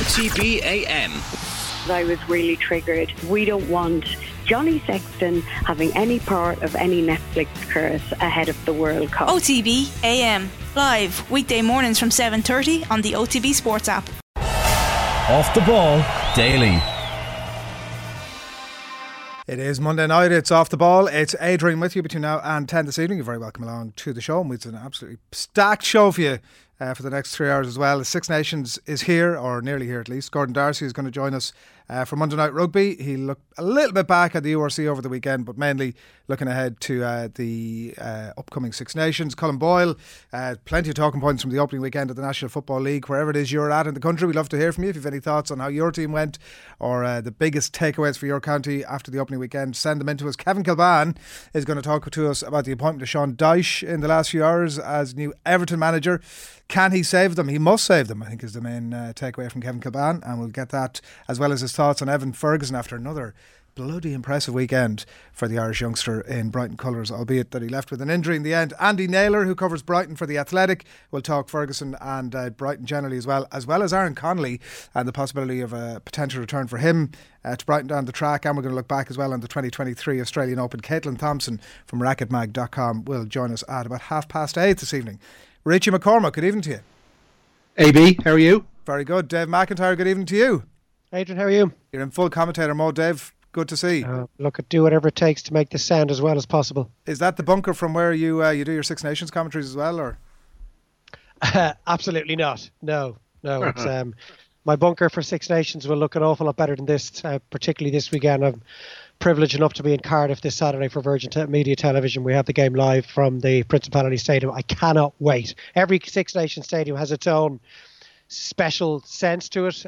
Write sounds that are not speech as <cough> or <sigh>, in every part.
OTB AM. I was really triggered. We don't want Johnny Sexton having any part of any Netflix curse ahead of the World Cup. OTB AM live weekday mornings from 7:30 on the OTB Sports app. Off the ball daily. It is Monday night. It's off the ball. It's Adrian with you between now and 10 this evening. You're very welcome along to the show. And it's an absolutely stacked show for you uh, for the next three hours as well. The Six Nations is here, or nearly here at least. Gordon Darcy is going to join us uh, for Monday Night Rugby. He looked a little bit back at the URC over the weekend, but mainly looking ahead to uh, the uh, upcoming Six Nations. Colm Boyle, uh, plenty of talking points from the opening weekend of the National Football League. Wherever it is you're at in the country, we'd love to hear from you. If you have any thoughts on how your team went or uh, the biggest takeaways for your county after the opening weekend, send them in to us. Kevin Kilbane is going to talk to us about the appointment of Sean Dyche in the last few hours as new Everton manager. Can he save them? He must save them, I think, is the main uh, takeaway from Kevin Kilbane. And we'll get that as well as his thoughts on Evan Ferguson after another bloody impressive weekend for the Irish youngster in Brighton colours, albeit that he left with an injury in the end. Andy Naylor, who covers Brighton for the Athletic, will talk Ferguson and uh, Brighton generally as well, as well as Aaron Connolly and the possibility of a potential return for him uh, to Brighton down the track. And we're going to look back as well on the 2023 Australian Open. Caitlin Thompson from RacquetMag.com will join us at about half past eight this evening. Richie McCormack, good evening to you. AB, how are you? Very good. Dave McIntyre, good evening to you. Adrian, how are you? You're in full commentator mode, Dave. Good to see. Uh, look, do whatever it takes to make this sound as well as possible. Is that the bunker from where you uh, you do your Six Nations commentaries as well, or? <laughs> absolutely not. No, no. <laughs> It's um, my bunker for Six Nations will look an awful lot better than this, uh, particularly this weekend. I'm privileged enough to be in Cardiff this Saturday for Virgin Te- Media Television. We have the game live from the Principality Stadium. I cannot wait. Every Six Nations stadium has its own special sense to it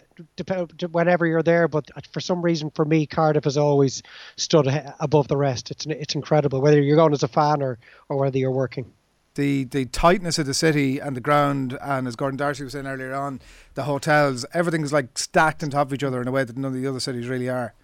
whenever you're there. But for some reason, for me, Cardiff has always stood above the rest. It's it's incredible whether you're going as a fan or or whether you're working. The the tightness of the city and the ground, and as Gordon Darcy was saying earlier on, the hotels, everything's like stacked on top of each other in a way that none of the other cities really are.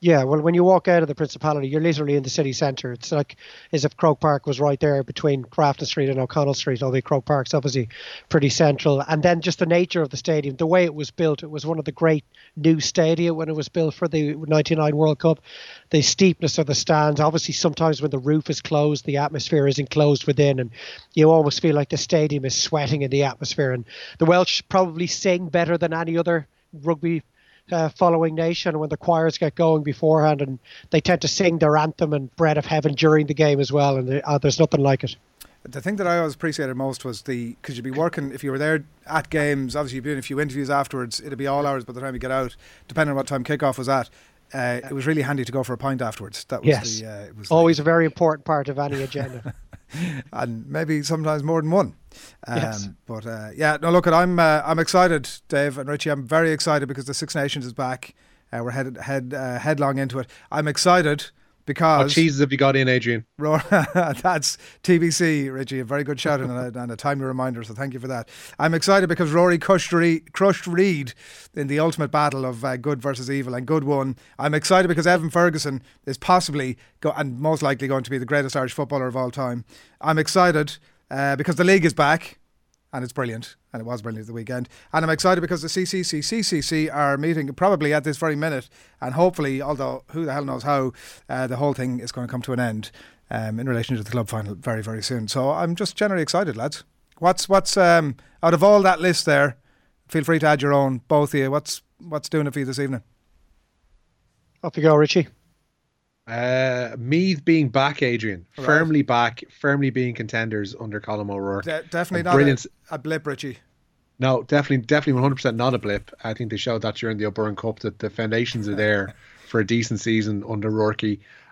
Yeah, well, when you walk out of the Principality, you're literally in the city centre. It's like as if Croke Park was right there between Grafton Street and O'Connell Street, although Croke Park's obviously pretty central. And then just the nature of the stadium, the way it was built, it was one of the great new stadia when it was built for the 99 World Cup. The steepness of the stands, obviously, sometimes when the roof is closed, the atmosphere is enclosed within, and you almost feel like the stadium is sweating in the atmosphere. And the Welsh probably sing better than any other rugby uh, following nation when the choirs get going beforehand, and they tend to sing their anthem and "Bread of Heaven" during the game as well. And uh, there's nothing like it. The thing that I always appreciated most was the because you'd be working if you were there at games. Obviously, you'd be doing a few interviews afterwards. It'd be all hours by the time you get out, depending on what time kickoff was at. Uh, it was really handy to go for a pint afterwards. That was yes. the, uh, it was always like, a very important part of any agenda. <laughs> and maybe sometimes more than one. Um, yes. But uh, yeah, no, look, I'm uh, I'm excited, Dave and Richie. I'm very excited because the Six Nations is back. Uh, we're headed head uh, headlong into it. I'm excited because what cheeses have you got in, Adrian? <laughs> <laughs> that's TBC, Richie. A very good shout and a, <laughs> and a timely reminder. So thank you for that. I'm excited because Rory crushed crushed Reed in the ultimate battle of uh, good versus evil, and good won. I'm excited because Evan Ferguson is possibly go- and most likely going to be the greatest Irish footballer of all time. I'm excited uh, because the league is back and it's brilliant, and it was brilliant at the weekend. And I'm excited because the CCC, CCC are meeting probably at this very minute, and hopefully, although who the hell knows how, uh, the whole thing is going to come to an end um, in relation to the club final very, very soon. So I'm just generally excited, lads. What's what's um, out of all that list there? Feel free to add your own, both of you. What's what's doing it for you this evening? Off you go, Richie. Uh, Meath being back, Adrian, right. firmly back, firmly being contenders under Colm O'Rourke. De- definitely not brilliant. A, a, blip, Richie. No, definitely, definitely, one hundred percent not a blip. I think they showed that during the O'Byrne Cup that the foundations are there <laughs> for a decent season under Rourke.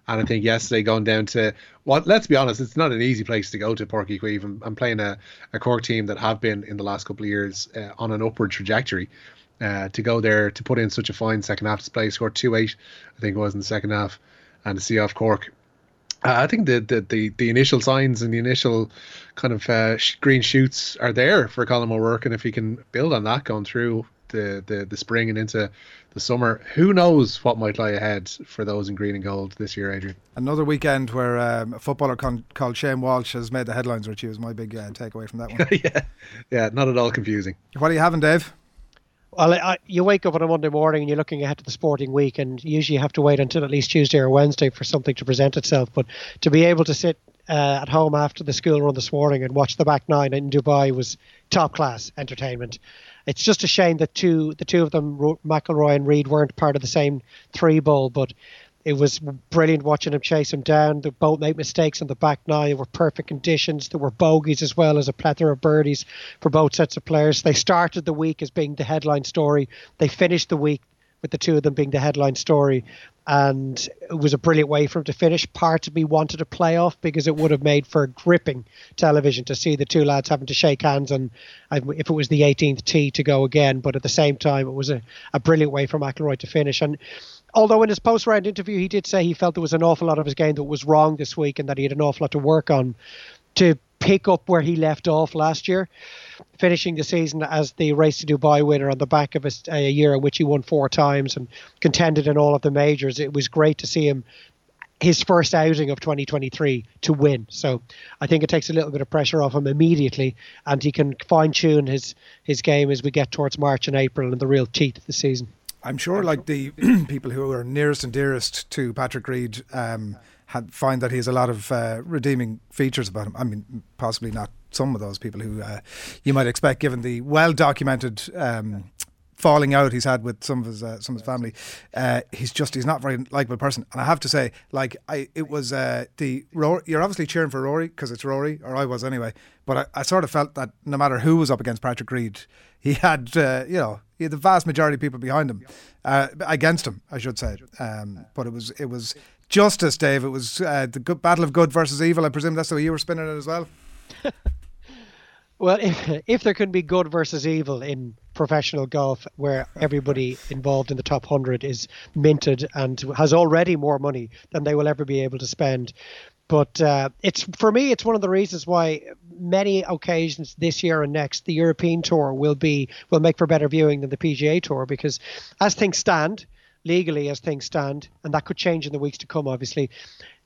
And I think yesterday going down to what well, let's be honest, it's not an easy place to go to Uí Chaoimh. I'm, playing a, a Cork team that have been in the last couple of years uh, on an upward trajectory. Uh, to go there to put in such a fine second half display, scored two eight, I think it was in the second half and to see off Cork. Uh, I think the, the, the the initial signs and the initial kind of uh, green shoots are there for Colm O'Rourke, and if he can build on that going through the, the the spring and into the summer, who knows what might lie ahead for those in green and gold this year, Adrian. Another weekend where um, a footballer con- called Shane Walsh has made the headlines, which was my big uh, takeaway from that one. <laughs> yeah, yeah, not at all confusing. What are you having, Dave? Well, I, you wake up on a Monday morning and you're looking ahead to the sporting week, and usually you have to wait until at least Tuesday or Wednesday for something to present itself. But to be able to sit uh, at home after the school run this morning and watch the back nine in Dubai was top class entertainment. It's just a shame that two the two of them, McIlroy and Reed, weren't part of the same three ball, but it was brilliant watching him chase him down. They both made mistakes on the back nine. It were perfect conditions. There were bogeys as well as a plethora of birdies for both sets of players. They started the week as being the headline story. They finished the week with the two of them being the headline story. And it was a brilliant way for him to finish. Part of me wanted a playoff because it would have made for gripping television to see the two lads having to shake hands and if it was the 18th tee to go again. But at the same time, it was a, a brilliant way for McIlroy to finish. And although in his post round interview he did say he felt there was an awful lot of his game that was wrong this week and that he had an awful lot to work on to pick up where he left off last year, finishing the season as the Race to Dubai winner on the back of a, a year in which he won four times and contended in all of the majors. It was great to see him his first outing of 2023 to win. So I think it takes a little bit of pressure off him immediately, and he can fine tune his his game as we get towards March and April and the real teeth of the season. I'm sure, like the <clears throat> people who are nearest and dearest to Patrick Reed, um, had find that he has a lot of uh, redeeming features about him. I mean, possibly not some of those people who uh, you might expect, given the well documented. Um, falling out he's had with some of his uh, some of his family. Uh, he's just he's not a very likable person, and I have to say, like I it was uh, the you're obviously cheering for Rory because it's Rory, or I was anyway. But I, I, sort of felt that no matter who was up against Patrick Reed, he had uh, you know he had the vast majority of people behind him uh, against him, I should say. Um, but it was it was justice, Dave. It was uh, the good battle of good versus evil. I presume that's the way you were spinning it as well. <laughs> well, if, if there can be good versus evil in professional golf, where everybody involved in the top hundred is minted and has already more money than they will ever be able to spend, but uh, it's for me, it's one of the reasons why many occasions this year and next, the European Tour will be will make for better viewing than the PGA Tour because as things stand, legally as things stand, and that could change in the weeks to come, obviously.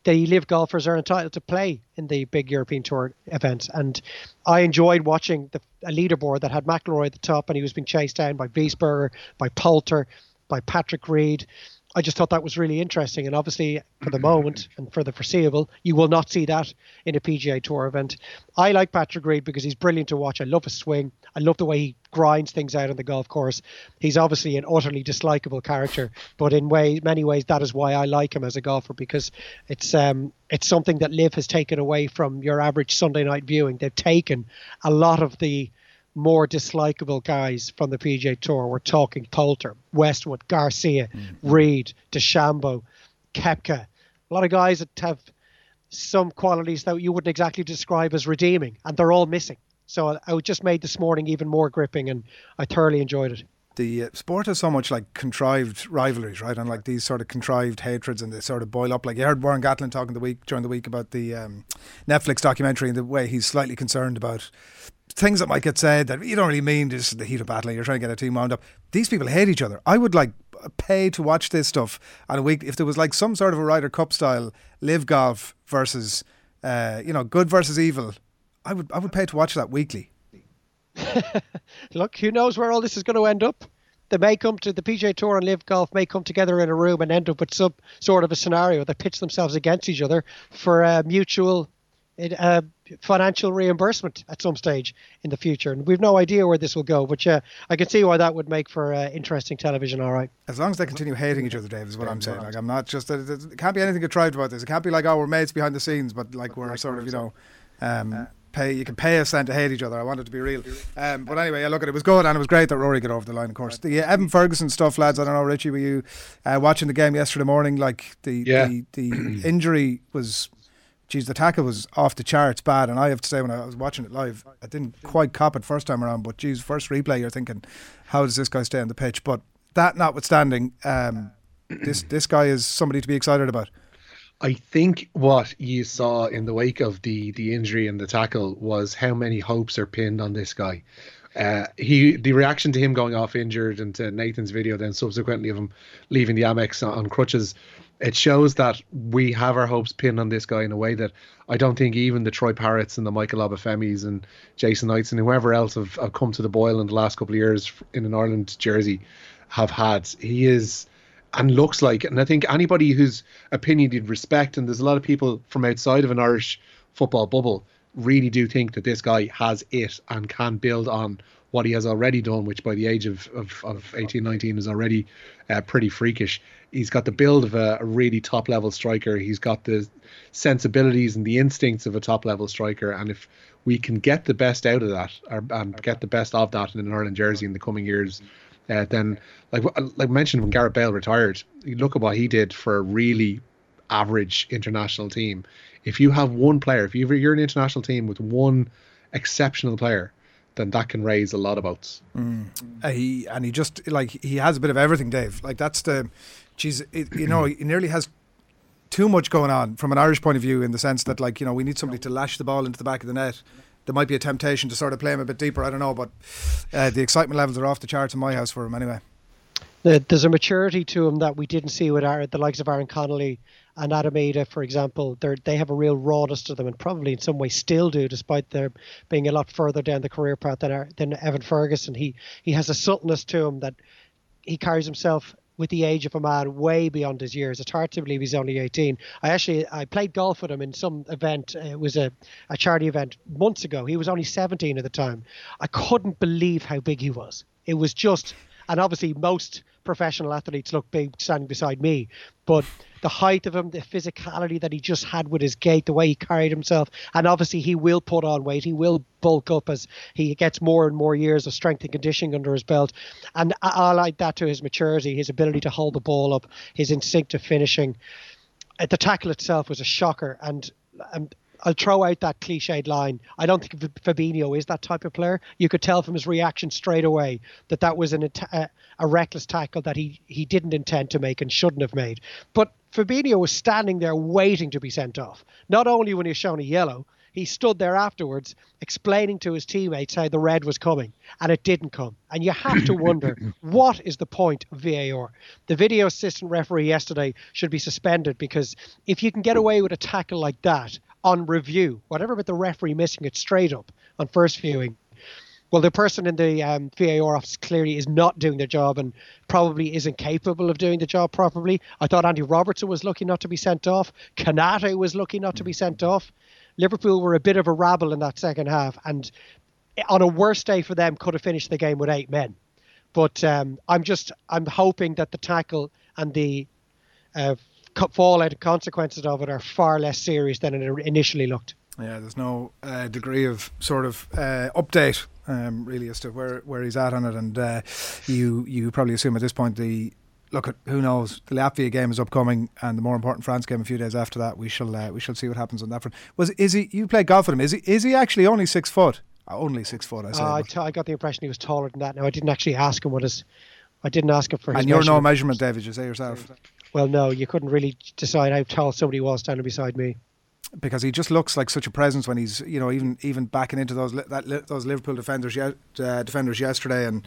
The live golfers are entitled to play in the big European Tour events, and I enjoyed watching the a leaderboard that had McIlroy at the top, and he was being chased down by Wiesberger, by Poulter, by Patrick Reed, I just thought that was really interesting. And obviously, for the moment and for the foreseeable, you will not see that in a PGA Tour event. I like Patrick Reed because he's brilliant to watch. I love his swing. I love the way he grinds things out on the golf course. He's obviously an utterly dislikable character, but in many ways, that is why I like him as a golfer because it's um, it's something that LIV has taken away from your average Sunday night viewing. They've taken a lot of the more dislikable guys from the PGA Tour. We're talking Poulter, Westwood, Garcia, mm-hmm. Reed, DeChambeau, Koepka. A lot of guys that have some qualities that you wouldn't exactly describe as redeeming, and they're all missing. So I just made this morning even more gripping, and I thoroughly enjoyed it the uh, sport has so much like contrived rivalries, right? And like these sort of contrived hatreds, and they sort of boil up. Like you heard Warren Gatland talking the week during the week about the um, Netflix documentary and the way he's slightly concerned about things that might get said that you don't really mean just the heat of battle. You're trying to get a team wound up. These people hate each other. I would like pay to watch this stuff on a week if there was like some sort of a Ryder Cup style LIV golf versus uh, you know good versus evil. I would I would pay to watch that weekly. Look, who knows where all this is going to end up? They may come to the PGA Tour and Live Golf may come together in a room and end up with some sort of a scenario. They pitch themselves against each other for a mutual uh, financial reimbursement at some stage in the future. And we've no idea where this will go, but yeah, I can see why that would make for uh, interesting television. All right. As long as they continue hating each other, Dave, is what I'm saying. Like I'm not just. It can't be anything contrived about this. It can't be like oh we're mates behind the scenes, but like we're sort of you know. Um, pay you can pay us then to hate each other. I want it to be real. Um, but anyway, yeah, look, at it was good and it was great that Rory got over the line. Of course, the uh, Evan Ferguson stuff, lads. I don't know, Richie, were you uh, watching the game yesterday morning? Like the yeah. the, the injury was geez, the tackle was off the charts bad. And I have to say, when I was watching it live, I didn't quite cop it first time around. But geez, first replay, you're thinking, how does this guy stay on the pitch? But that notwithstanding, um, this this guy is somebody to be excited about. I think what you saw in the wake of the the injury and the tackle was how many hopes are pinned on this guy. uh, he the reaction to him going off injured and to Nathan's video then subsequently of him leaving the Amex on, on crutches, it shows that we have our hopes pinned on this guy in a way that I don't think even the Troy Parrotts and the Michael Obafemis and Jason Knights and whoever else have, have come to the boil in the last couple of years in an Ireland jersey have had. He is and looks like, and I think anybody whose opinion you'd respect, and there's a lot of people from outside of an Irish football bubble really do think that this guy has it and can build on what he has already done, which by the age of, of, of 18, 19 is already uh, pretty freakish. He's got the build of a, a, really top level striker. He's got the sensibilities and the instincts of a top level striker. And if we can get the best out of that or, and get the best of that in an Ireland jersey in the coming years, uh, then like like mentioned when Gareth Bale retired, you look at what he did for a really average international team. If you have one player, if you're an international team with one exceptional player, then that can raise a lot of boats. Mm. Uh, he and he just like he has a bit of everything, Dave. Like that's the, geez, it, you know, he nearly has too much going on from an Irish point of view in the sense that like you know we need somebody to lash the ball into the back of the net there might be a temptation to sort of play him a bit deeper. I don't know, but uh, the excitement levels are off the charts in my house for him anyway. There's a maturity to him that we didn't see with our, the likes of Aaron Connolly and Adam Idah, for example. They they have a real rawness to them, and probably in some way still do, despite their being a lot further down the career path than our, than Evan Ferguson. He he has a subtleness to him that he carries himself with the age of a man way beyond his years. It's hard to believe he's only 18. I actually I played golf with him in some event. It was a, a charity event months ago. He was only 17 at the time. I couldn't believe how big he was. It was just, and obviously most professional athletes look big standing beside me, but the height of him, the physicality that he just had with his gait, the way he carried himself, and obviously he will put on weight. He will bulk up as he gets more and more years of strength and conditioning under his belt. And I that to his maturity, his ability to hold the ball up, his instinctive finishing. The tackle itself was a shocker, and, and I'll throw out that cliched line. I don't think Fabinho is that type of player. You could tell from his reaction straight away that that was an, a, a reckless tackle that he, he didn't intend to make and shouldn't have made. But Fabinho was standing there waiting to be sent off. Not only when he was shown a yellow, he stood there afterwards explaining to his teammates how the red was coming and it didn't come. And you have to wonder <coughs> what is the point of VAR? The video assistant referee yesterday should be suspended because if you can get away with a tackle like that on review, whatever about the referee missing it straight up on first viewing, well, the person in the um, VAR office clearly is not doing their job and probably isn't capable of doing the job properly. I thought Andy Robertson was lucky not to be sent off. Konaté was lucky not to be sent off. Liverpool were a bit of a rabble in that second half, and on a worse day for them, could have finished the game with eight men. But um, I'm just I'm hoping that the tackle and the uh, fallout consequences of it are far less serious than it initially looked. Yeah, there's no uh, degree of sort of uh, update um, really as to where, where he's at on it, and uh, you you probably assume at this point the look at who knows the Latvia game is upcoming, and the more important France game a few days after that. We shall uh, we shall see what happens on that front. Was is he? You play golf with him? Is he? Is he actually only six foot? Only six foot. I say. Uh, I, t- I got the impression he was taller than that. Now I didn't actually ask him what his. I didn't ask him for his. And you're no measurement, David. You say yourself. Well, no, you couldn't really decide how tall somebody was standing beside me because he just looks like such a presence when he's you know even even backing into those that those Liverpool defenders uh, defenders yesterday and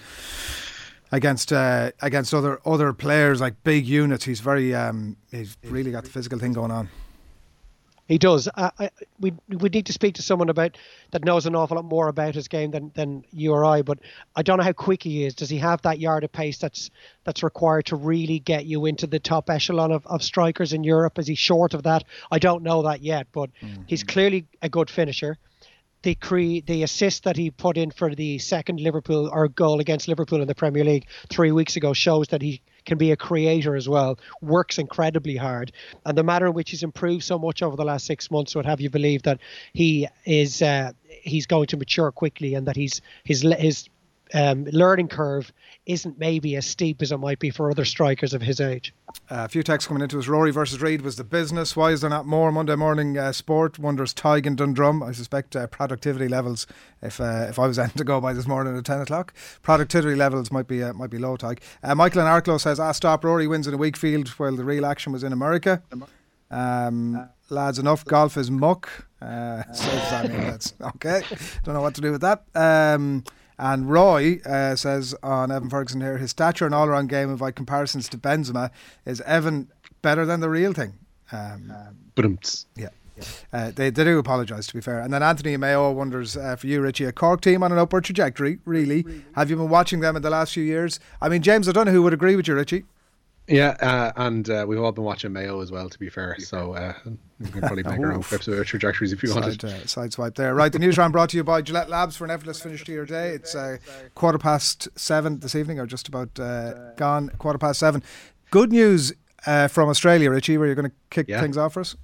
against uh, against other other players like big units. He's very um, he's really got the physical thing going on. He does. I, I, we we need to speak to someone about that knows an awful lot more about his game than, than you or I. But I don't know how quick he is. Does he have that yard of pace that's that's required to really get you into the top echelon of, of strikers in Europe? Is he short of that? I don't know that yet, but mm-hmm. he's clearly a good finisher the cre- the assist that he put in for the second Liverpool or goal against Liverpool in the Premier League three weeks ago shows that he can be a creator as well. Works incredibly hard, and the manner in which he's improved so much over the last six months would have you believe that he is uh, he's going to mature quickly and that he's his his um, learning curve isn't maybe as steep as it might be for other strikers of his age. A few texts coming into us. Rory versus Reed was the business. Why is there not more Monday morning uh, sport? Wonders Tig and Dundrum. I suspect uh, productivity levels. If uh, if I was <laughs> to go by this morning at ten o'clock, productivity levels might be uh, might be low. Tig. Uh, Michael and Arklow says, "Ah, stop. Rory wins in a weak field, while the real action was in America." Um, lads, enough golf is muck. Uh, <laughs> mean, that's okay. Don't know what to do with that. Um, And Roy uh, says on Evan Ferguson here, his stature and all around game, by comparisons to Benzema, is Evan better than the real thing? Um, but yeah. Uh, they, they do apologise, to be fair. And then Anthony Mayo wonders uh, for you, Richie, a Cork team on an upward trajectory, really. Have you been watching them in the last few years? I mean, James O'Donoghue would agree with you, Richie. Yeah, uh, and uh, we've all been watching Mayo as well, to be fair. So uh, we can <laughs> probably make our own clips of trajectories if you side, wanted. Uh, side swipe there. Right, the news round brought to you by Gillette Labs for an effortless finish to your day. It's uh, quarter past seven this evening, or just about uh, gone, quarter past seven. Good news uh, from Australia, Richie, where you're going to kick yeah. things off for us.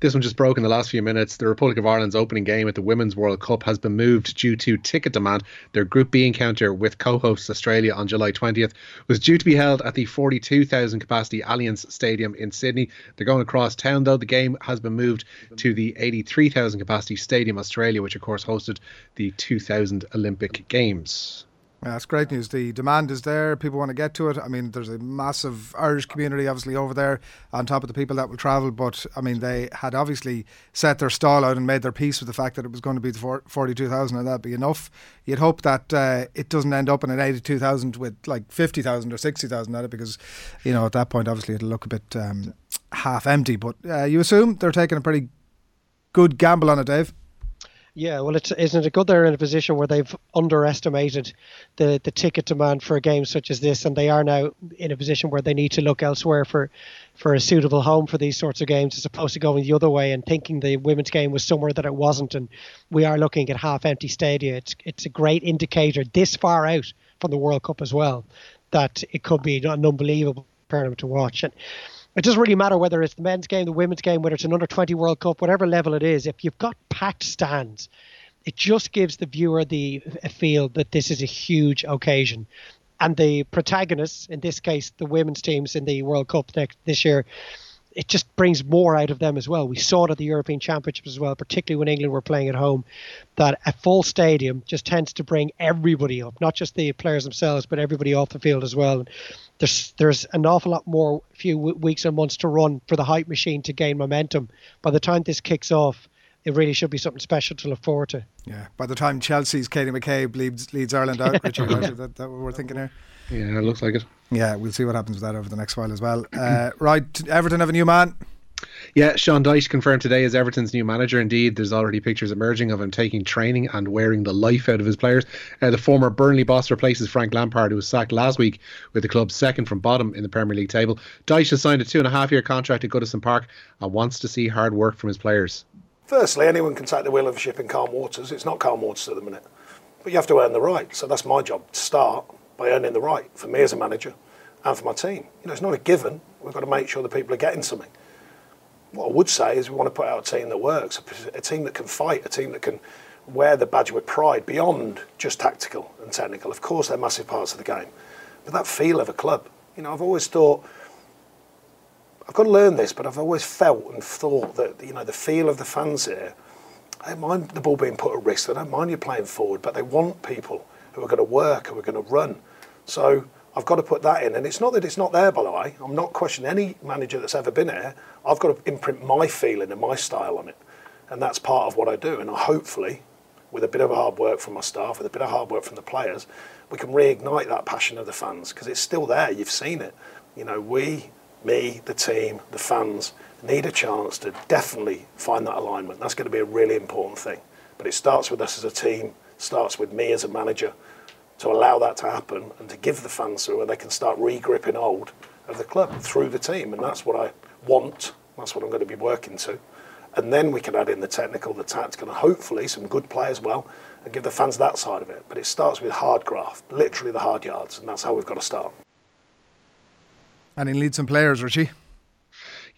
This one just broke in the last few minutes. The Republic of Ireland's opening game at the Women's World Cup has been moved due to ticket demand. Their Group B encounter with co-hosts Australia on July 20th was due to be held at the 42,000 capacity Allianz Stadium in Sydney. They're going across town though. The game has been moved to the 83,000 capacity Stadium Australia, which of course hosted the 2000 Olympic Games. Yeah, that's great news. The demand is there. People want to get to it. I mean, there's a massive Irish community obviously over there on top of the people that will travel. But I mean, they had obviously set their stall out and made their peace with the fact that it was going to be the 42,000 and that'd be enough. You'd hope that uh, it doesn't end up in an 82,000 with like 50,000 or 60,000 at it because, you know, at that point, obviously it'll look a bit um, half empty. But uh, you assume they're taking a pretty good gamble on it, Dave. Yeah, well, it's isn't it good they're in a position where they've underestimated the the ticket demand for a game such as this, and they are now in a position where they need to look elsewhere for for a suitable home for these sorts of games, as opposed to going the other way and thinking the women's game was somewhere that it wasn't, and we are looking at half empty stadia. It's it's a great indicator this far out from the World Cup as well that it could be an unbelievable tournament to watch and it doesn't really matter whether it's the men's game, the women's game, whether it's an under 20 World Cup, whatever level it is. If you've got packed stands, it just gives the viewer the feel that this is a huge occasion. And the protagonists, in this case, the women's teams in the World Cup next, this year, it just brings more out of them as well. We saw it at the European Championships as well, particularly when England were playing at home, that a full stadium just tends to bring everybody up, not just the players themselves, but everybody off the field as well. There's there's an awful lot more few weeks and months to run for the hype machine to gain momentum. By the time this kicks off, it really should be something special to look forward to. Yeah. By the time Chelsea's Katie McCabe leads, leads Ireland out, <laughs> Richard, that, that what we're thinking here. Yeah, it looks like it. Yeah, we'll see what happens with that over the next while as well. Uh, right, Everton have a new man. Yeah, Sean Dyche confirmed today as Everton's new manager. Indeed, there's already pictures emerging of him taking training and wearing the life out of his players. Uh, the former Burnley boss replaces Frank Lampard, who was sacked last week with the club second from bottom in the Premier League table. Dyche has signed a two and a half year contract at Goodison Park and wants to see hard work from his players. Firstly, anyone can take the wheel of a ship in calm waters. It's not calm waters at the minute. But you have to earn the right. So that's my job to start by earning the right for me as a manager and for my team. You know, it's not a given. We've got to make sure that people are getting something. What I would say is we want to put out a team that works, a team that can fight, a team that can wear the badge with pride beyond just tactical and technical. Of course, they're massive parts of the game, but that feel of a club. You know, I've always thought I've got to learn this, but I've always felt and thought that you know the feel of the fans here. They don't mind the ball being put at risk. They don't mind you playing forward, but they want people who are going to work, who are going to run. So I've got to put that in. And it's not that it's not there, by the way. I'm not questioning any manager that's ever been here. I've got to imprint my feeling and my style on it. And that's part of what I do. And I hopefully, with a bit of hard work from my staff, with a bit of hard work from the players, we can reignite that passion of the fans because it's still there. You've seen it. You know, we, me, the team, the fans need a chance to definitely find that alignment. That's going to be a really important thing. But it starts with us as a team, starts with me as a manager to allow that to happen and to give the fans where they can start re-gripping hold of the club through the team. And that's what I want. That's what I'm going to be working to. And then we can add in the technical, the tactical, and hopefully some good play as well, and give the fans that side of it. But it starts with hard graft, literally the hard yards, and that's how we've got to start. And he leads some players, Richie.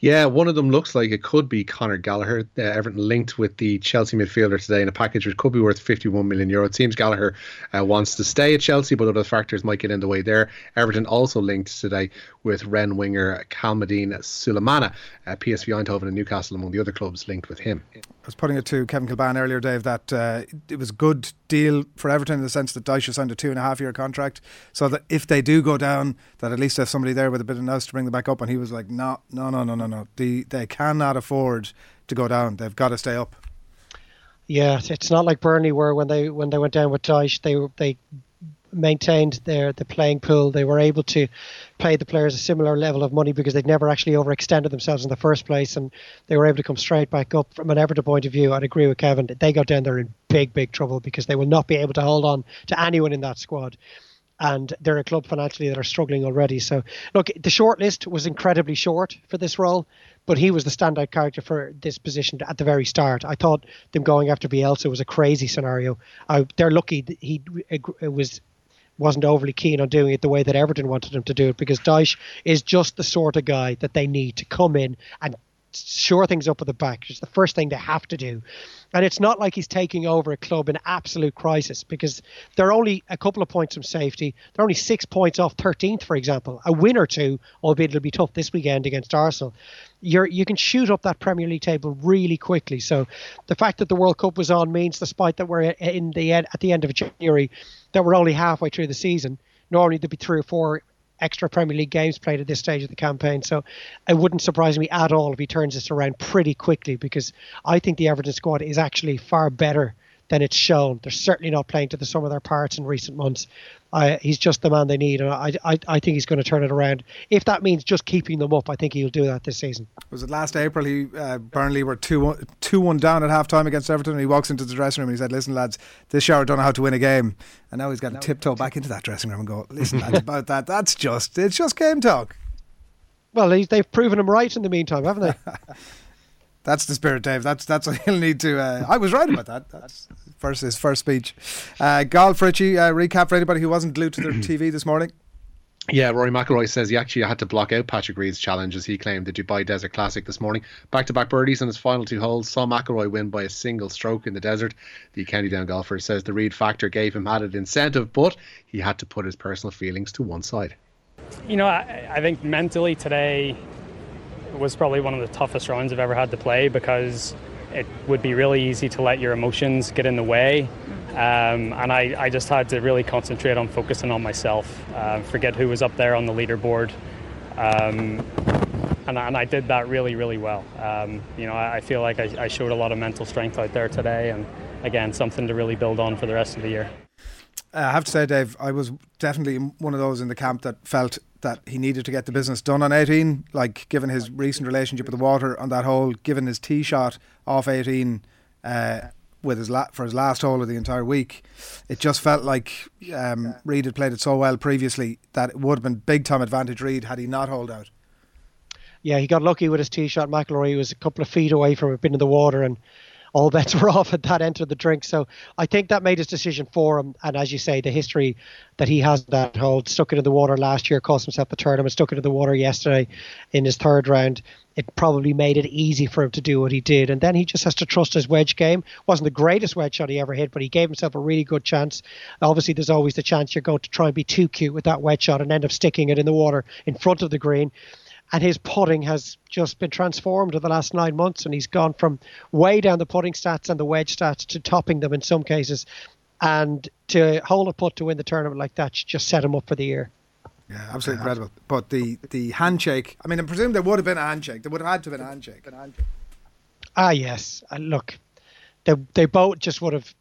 Yeah, one of them looks like it could be Conor Gallagher. Uh, Everton linked with the Chelsea midfielder today in a package which could be worth 51 million euro. It seems Gallagher uh, wants to stay at Chelsea, but other factors might get in the way there. Everton also linked today with Rennes winger Kamaldeen Sulemana. Uh, PSV Eindhoven and Newcastle among the other clubs linked with him. I was putting it to Kevin Kilbane earlier, Dave, that uh, it was a good deal for Everton in the sense that Dyche signed a two and a half year contract, so that if they do go down, that at least have somebody there with a bit of nose to bring them back up. And he was like, no, no, no, no, no, no. The, they cannot afford to go down. They've got to stay up. Yeah, it's not like Burnley were when they when they went down with Dyche. They they maintained their the playing pool. They were able to pay the players a similar level of money because they'd never actually overextended themselves in the first place, and they were able to come straight back up. From an Everton point of view, I'd agree with Kevin they got down there in big, big trouble because they will not be able to hold on to anyone in that squad. And they're a club financially that are struggling already. So, look, the short list was incredibly short for this role but he was the standout character for this position at the very start. I thought them going after Bielsa was a crazy scenario. I, they're lucky he was wasn't overly keen on doing it the way that Everton wanted him to do it because Dyche is just the sort of guy that they need to come in and shore things up at the back. It's the first thing they have to do. And it's not like he's taking over a club in absolute crisis because they're only a couple of points from safety. They're only six points off 13th, for example. A win or two, albeit it'll be tough this weekend against Arsenal. You're, you can shoot up that Premier League table really quickly. So the fact that the World Cup was on means, despite that we're in the end, at the end of January, that we're only halfway through the season. Normally there'd be three or four extra Premier League games played at this stage of the campaign. So it wouldn't surprise me at all if he turns this around pretty quickly because I think the Everton squad is actually far better than it's shown. They're certainly not playing to the sum of their parts in recent months. Uh, he's just the man they need, and I, I, I think he's going to turn it around. If that means just keeping them up, I think he'll do that this season. Was it last April? He uh, Burnley were two one, two one down at half time against Everton, and he walks into the dressing room and he said, "Listen, lads, this show I don't know how to win a game." And now he's got to tiptoe back into that dressing room and go, "Listen, lads, about that. That's just it's just game talk." Well, they've proven him right in the meantime, haven't they? <laughs> That's the spirit, Dave. That's that's what <laughs> he'll need to. Uh, I was right about that. That's first his first speech. Uh, Golf Richie, uh, recap for anybody who wasn't glued to their <clears throat> TV this morning. Yeah, Rory McIlroy says he actually had to block out Patrick Reed's challenge as he claimed the Dubai Desert Classic this morning. Back to back birdies in his final two holes saw McIlroy win by a single stroke in the desert. The County Down golfer says the Reed factor gave him added incentive, but he had to put his personal feelings to one side. You know, I, I think mentally today was probably one of the toughest rounds I've ever had to play because it would be really easy to let your emotions get in the way. Um, and I, I, just had to really concentrate on focusing on myself, uh, forget who was up there on the leaderboard. Um, and, and, I did that really, really well. Um, you know, I, I feel like I, I, showed a lot of mental strength out there today, and again, something to really build on for the rest of the year. I have to say, Dave, I was definitely one of those in the camp that felt that he needed to get the business done on 18. Like, given his recent relationship with the water on that hole, given his tee shot off 18 uh, with his la- for his last hole of the entire week, it just felt like um, Reed had played it so well previously that it would have been big time advantage Reed had he not hold out. Yeah, he got lucky with his tee shot. McIlroy was a couple of feet away from it, been in the water, and all bets <laughs> were off at that end of the drink. So I think that made his decision for him. And as you say, the history that he has that hold, stuck it in the water last year, cost himself the tournament, stuck it in the water yesterday in his third round. It probably made it easy for him to do what he did. And then he just has to trust his wedge game. Wasn't the greatest wedge shot he ever hit, but he gave himself a really good chance. Obviously, there's always the chance you're going to try and be too cute with that wedge shot and end up sticking it in the water in front of the green and his putting has just been transformed in the last nine months, and he's gone from way down the putting stats and the wedge stats to topping them in some cases. And to hold a putt to win the tournament like that just set him up for the year. Yeah, absolutely incredible. But the the handshake, I mean, I presume there would have been a handshake. There would have had to have been a handshake. Ah, yes. And look, they, they both just would have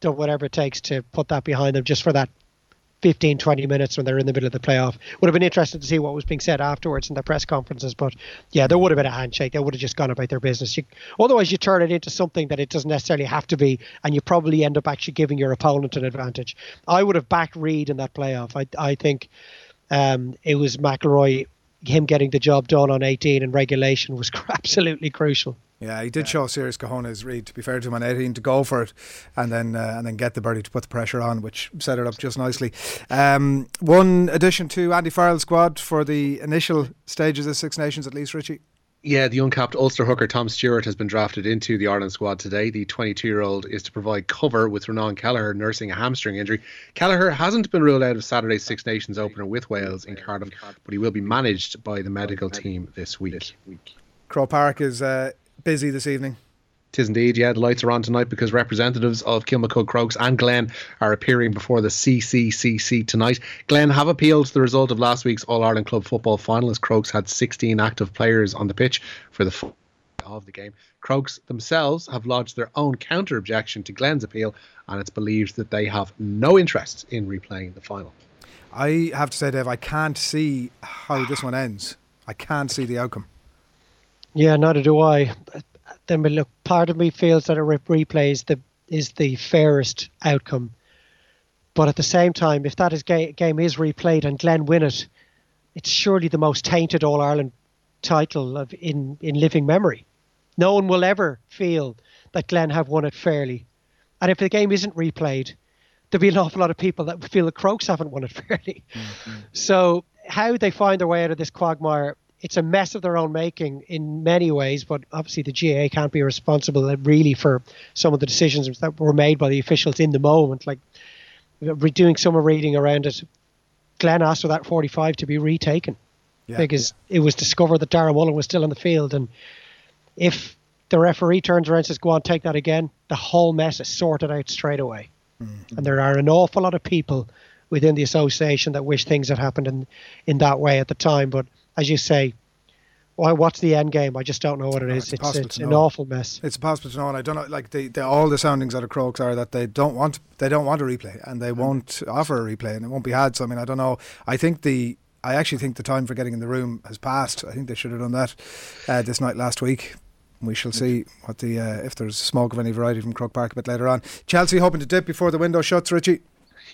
done whatever it takes to put that behind them just for that 15, 20 minutes when they're in the middle of the playoff. Would have been interesting to see what was being said afterwards in the press conferences. But yeah, there would have been a handshake. They would have just gone about their business. You, otherwise, you turn it into something that it doesn't necessarily have to be, and you probably end up actually giving your opponent an advantage. I would have backed Reed in that playoff. I, I think um, it was McIlroy, him getting the job done on 18 and regulation was <laughs> absolutely crucial. Yeah, he did yeah. show serious cojones, Reed. To be fair to him on 18, to go for it, and then uh, and then get the birdie to put the pressure on, which set it up just nicely. Um, one addition to Andy Farrell's squad for the initial stages of Six Nations, at least, Richie. Yeah, the uncapped Ulster hooker Tom Stewart has been drafted into the Ireland squad today. The 22 year old is to provide cover with Ronan Kelleher nursing a hamstring injury. Kelleher hasn't been ruled out of Saturday's Six Nations opener with Wales in Cardiff, but he will be managed by the medical team this week. Croke Park is uh, busy this evening. Tis indeed, yeah. The lights are on tonight because representatives of Kilmacud Crokes and Glen are appearing before the CCCC tonight. Glen have appealed the result of last week's All Ireland Club football final as Crokes had 16 active players on the pitch for the f- of the game. Crokes themselves have lodged their own counter objection to Glen's appeal, and it's believed that they have no interest in replaying the final. I have to say, Dave, I can't see how this one ends. I can't see the outcome. Yeah, neither do I. Then, look, part of me feels that a replay is the is the fairest outcome. But at the same time, if that is ga- game is replayed and Glen win it, it's surely the most tainted All Ireland title of in in living memory. No one will ever feel that Glen have won it fairly. And if the game isn't replayed, there'll be an awful lot of people that feel the Crokes haven't won it <laughs> fairly. Mm-hmm. So how they find their way out of this quagmire, it's a mess of their own making in many ways, but obviously the GAA can't be responsible really for some of the decisions that were made by the officials in the moment. Like doing some reading around it, Glen asked for that 45 to be retaken yeah, because yeah. it was discovered that Dara Mullin was still in the field. And if the referee turns around and says, go on, take that again, the whole mess is sorted out straight away. Mm-hmm. And there are an awful lot of people within the association that wish things had happened in, in that way at the time. But as you say, well, what's the end game? I just don't know what it is. It's, it's, it's an awful mess. It's possible to know, and I don't know. Like the, the all the soundings out of Crokes are that they don't want they don't want a replay, and they won't offer a replay, and it won't be had. So I mean, I don't know. I think the I actually think the time for getting in the room has passed. I think they should have done that uh, this night last week. We shall see what the uh, if there's smoke of any variety from Croke Park a bit later on. Chelsea hoping to dip before the window shuts. Richie.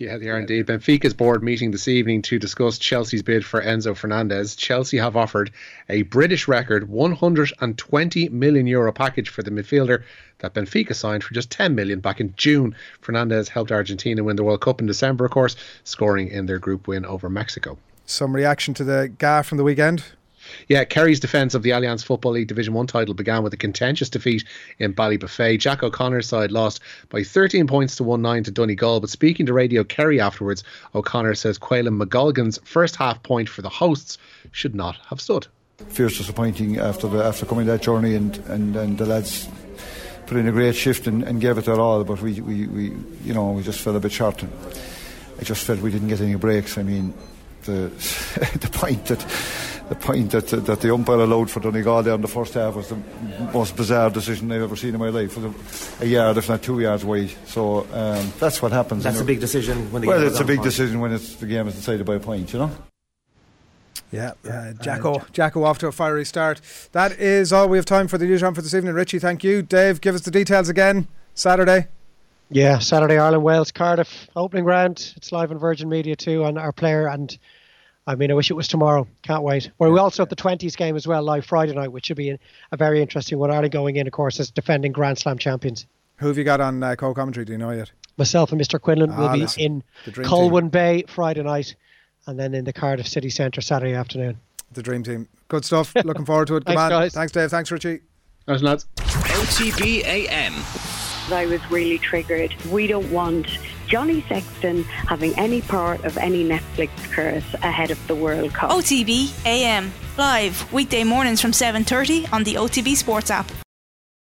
Yeah, they are indeed. Benfica's board meeting this evening to discuss Chelsea's bid for Enzo Fernandez. Chelsea have offered a British record 120 million euro package for the midfielder that Benfica signed for just 10 million back in June. Fernandez helped Argentina win the World Cup in December, of course, scoring in their group win over Mexico. Some reaction to the gaffe from the weekend? Yeah, Kerry's defence of the Allianz Football League Division 1 title began with a contentious defeat in Ballybofey. Jack O'Connor's side lost by 13 points to 1 9 to Donegal, but speaking to Radio Kerry afterwards, O'Connor says Quaylen McGolgan's first half point for the hosts should not have stood. Feels disappointing after the, after coming that journey and, and, and the lads put in a great shift and, and gave it their all, but we, we, we, you know, we just fell a bit short. I just felt we didn't get any breaks. I mean, the <laughs> the point that the point that that the umpire allowed for Donegal there in the first half was the most bizarre decision I've ever seen in my life. Was a, yard, if not two yards wide. So um, that's what happens. That's a big decision when the well, it's a big point. decision when it's the game is decided by a point. You know. Yeah, uh, Jacko, Jacko off to a fiery start. That is all we have time for the news round for this evening. Richie, thank you. Dave, give us the details again. Saturday. Yeah, Saturday, Ireland, Wales, Cardiff, opening round. It's live on Virgin Media too, and our player. And I mean, I wish it was tomorrow. Can't wait. Well, we also have the 20s game as well, live Friday night, which should be a very interesting one. Ireland going in, of course, as defending Grand Slam champions. Who have you got on uh, co commentary? Do you know yet? Myself and Mr. Quinlan ah, will be in Colwyn team. Bay Friday night and then in the Cardiff City Centre Saturday afternoon. The dream team. Good stuff. <laughs> Looking forward to it. Come Thanks, on. Guys. Thanks, Dave. Thanks, Richie. Thanks, lads. OTB AM. I was really triggered. We don't want Johnny Sexton having any part of any Netflix curse ahead of the World Cup. OTB AM live weekday mornings from 7:30 on the OTB Sports app.